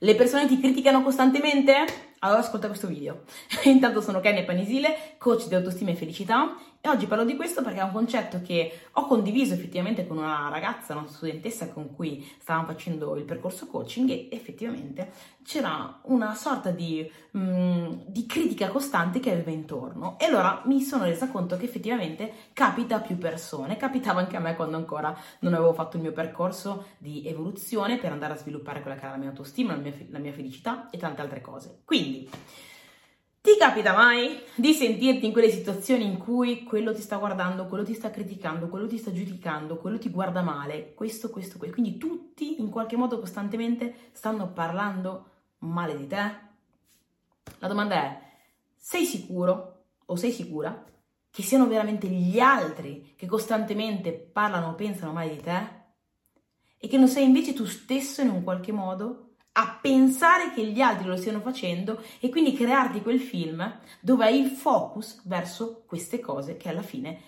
Le persone ti criticano costantemente? Allora ascolta questo video. Intanto sono Kenya Panisile, coach di autostima e felicità e oggi parlo di questo perché è un concetto che ho condiviso effettivamente con una ragazza, una studentessa con cui stavamo facendo il percorso coaching e effettivamente c'era una sorta di, um, di critica costante che aveva intorno e allora mi sono resa conto che effettivamente capita a più persone, capitava anche a me quando ancora non avevo fatto il mio percorso di evoluzione per andare a sviluppare quella che era la mia autostima, la mia, la mia felicità e tante altre cose. Quindi ti capita mai di sentirti in quelle situazioni in cui quello ti sta guardando, quello ti sta criticando, quello ti sta giudicando, quello ti guarda male, questo, questo, questo. Quindi tutti in qualche modo costantemente stanno parlando male di te? La domanda è, sei sicuro o sei sicura che siano veramente gli altri che costantemente parlano o pensano male di te? E che non sei invece tu stesso in un qualche modo a pensare che gli altri lo stiano facendo e quindi crearti quel film dove hai il focus verso queste cose che alla fine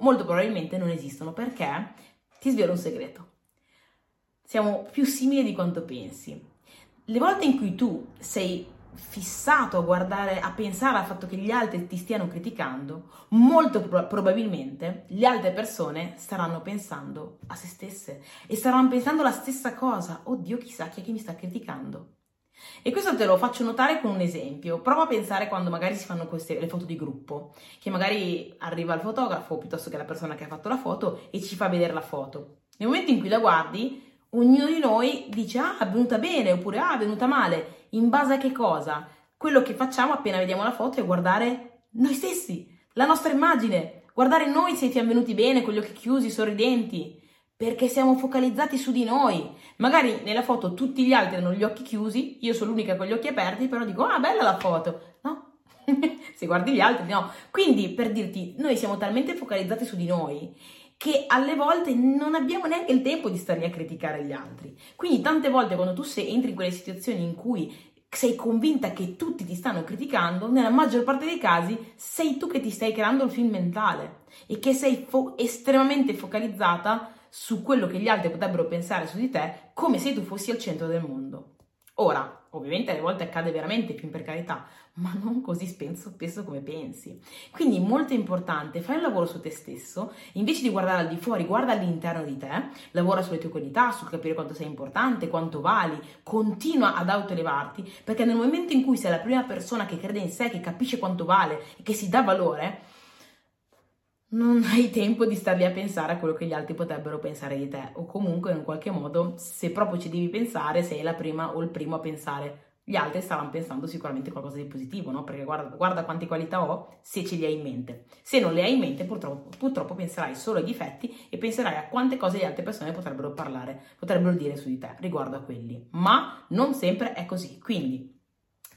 molto probabilmente non esistono perché ti svelo un segreto. Siamo più simili di quanto pensi. Le volte in cui tu sei fissato a guardare, a pensare al fatto che gli altri ti stiano criticando, molto pro- probabilmente le altre persone staranno pensando a se stesse e staranno pensando la stessa cosa. Oddio, chissà chi è che mi sta criticando. E questo te lo faccio notare con un esempio. Prova a pensare quando magari si fanno queste, le foto di gruppo, che magari arriva il fotografo piuttosto che la persona che ha fatto la foto e ci fa vedere la foto. Nel momento in cui la guardi, ognuno di noi dice ah, è venuta bene oppure ah, è venuta male in base a che cosa? Quello che facciamo appena vediamo la foto è guardare noi stessi, la nostra immagine, guardare noi se siamo venuti bene con gli occhi chiusi, sorridenti, perché siamo focalizzati su di noi. Magari nella foto tutti gli altri hanno gli occhi chiusi, io sono l'unica con gli occhi aperti, però dico ah, bella la foto. No, se guardi gli altri, no. Quindi per dirti, noi siamo talmente focalizzati su di noi che alle volte non abbiamo neanche il tempo di stare a criticare gli altri. Quindi tante volte quando tu sei, entri in quelle situazioni in cui sei convinta che tutti ti stanno criticando, nella maggior parte dei casi sei tu che ti stai creando il film mentale e che sei fo- estremamente focalizzata su quello che gli altri potrebbero pensare su di te come se tu fossi al centro del mondo. Ora, ovviamente alle volte accade veramente più per carità, ma non così spesso, spesso come pensi. Quindi molto importante, fai un lavoro su te stesso, invece di guardare al di fuori, guarda all'interno di te, lavora sulle tue qualità, sul capire quanto sei importante, quanto vali, continua ad autoelevarti, perché nel momento in cui sei la prima persona che crede in sé, che capisce quanto vale e che si dà valore, non hai tempo di star lì a pensare a quello che gli altri potrebbero pensare di te. O comunque in qualche modo se proprio ci devi pensare sei la prima o il primo a pensare. Gli altri stavano pensando sicuramente qualcosa di positivo no? perché guarda, guarda quante qualità ho se ce li hai in mente. Se non le hai in mente purtroppo, purtroppo penserai solo ai difetti e penserai a quante cose le altre persone potrebbero parlare potrebbero dire su di te riguardo a quelli. Ma non sempre è così. Quindi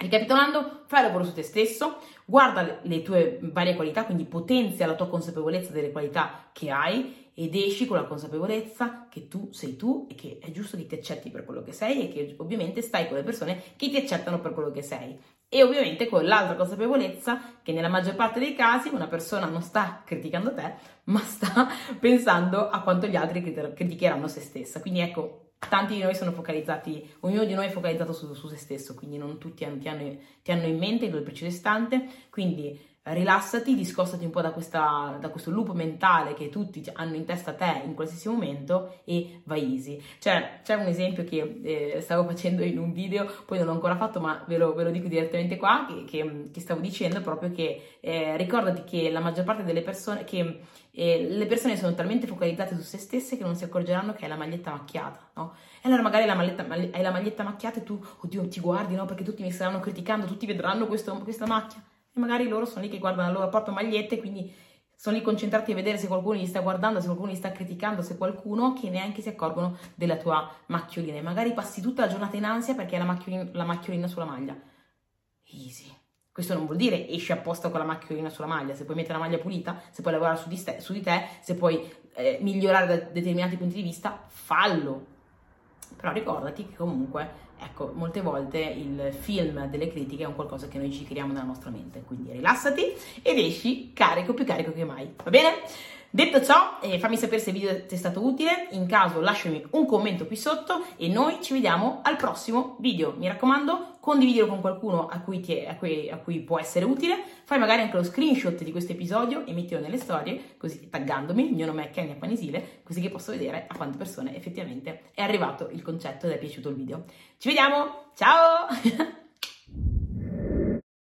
Ricapitolando, fai lavoro su te stesso, guarda le tue varie qualità, quindi potenzia la tua consapevolezza delle qualità che hai ed esci con la consapevolezza che tu sei tu e che è giusto che ti accetti per quello che sei e che ovviamente stai con le persone che ti accettano per quello che sei. E ovviamente con l'altra consapevolezza che nella maggior parte dei casi una persona non sta criticando te, ma sta pensando a quanto gli altri criticheranno se stessa. Quindi ecco, tanti di noi sono focalizzati, ognuno di noi è focalizzato su, su se stesso, quindi non tutti ti hanno, ti hanno in mente il preciso istante, quindi rilassati, discostati un po' da, questa, da, questo loop mentale che tutti hanno in testa te in qualsiasi momento e vai easy. Cioè, c'è un esempio che eh, stavo facendo in un video, poi non l'ho ancora fatto, ma ve lo, ve lo dico direttamente qua, che, che, che, stavo dicendo proprio che eh, ricordati che la maggior parte delle persone, che eh, le persone sono talmente focalizzate su se stesse che non si accorgeranno che hai la maglietta macchiata, no? E allora magari la maglietta, hai la maglietta macchiata e tu, oddio, ti guardi, no? Perché tutti mi staranno criticando, tutti vedranno questo, questa macchia e magari loro sono lì che guardano la loro propria maglietta e quindi sono lì concentrati a vedere se qualcuno gli sta guardando, se qualcuno gli sta criticando, se qualcuno che neanche si accorgono della tua macchiolina e magari passi tutta la giornata in ansia perché hai la, macchiolina, la macchiolina sulla maglia. Easy. Questo non vuol dire esci apposta con la macchiolina sulla maglia, se puoi mettere la maglia pulita, se puoi lavorare su di, te, su di te se puoi eh, migliorare da determinati punti di vista, fallo. Però ricordati che comunque ecco, molte volte il film delle critiche è un qualcosa che noi ci creiamo nella nostra mente, quindi rilassati ed esci carico, più carico che mai, va bene? Detto ciò, eh, fammi sapere se il video ti è stato utile, in caso lasciami un commento qui sotto e noi ci vediamo al prossimo video. Mi raccomando, condividilo con qualcuno a cui, ti, a, cui, a cui, può essere utile, fai magari anche lo screenshot di questo episodio e mettilo nelle storie, così taggandomi, il mio nome è Kenya Panisile, così che posso vedere a quante persone effettivamente è arrivato il concetto ed è piaciuto il video. Ci vediamo, ciao!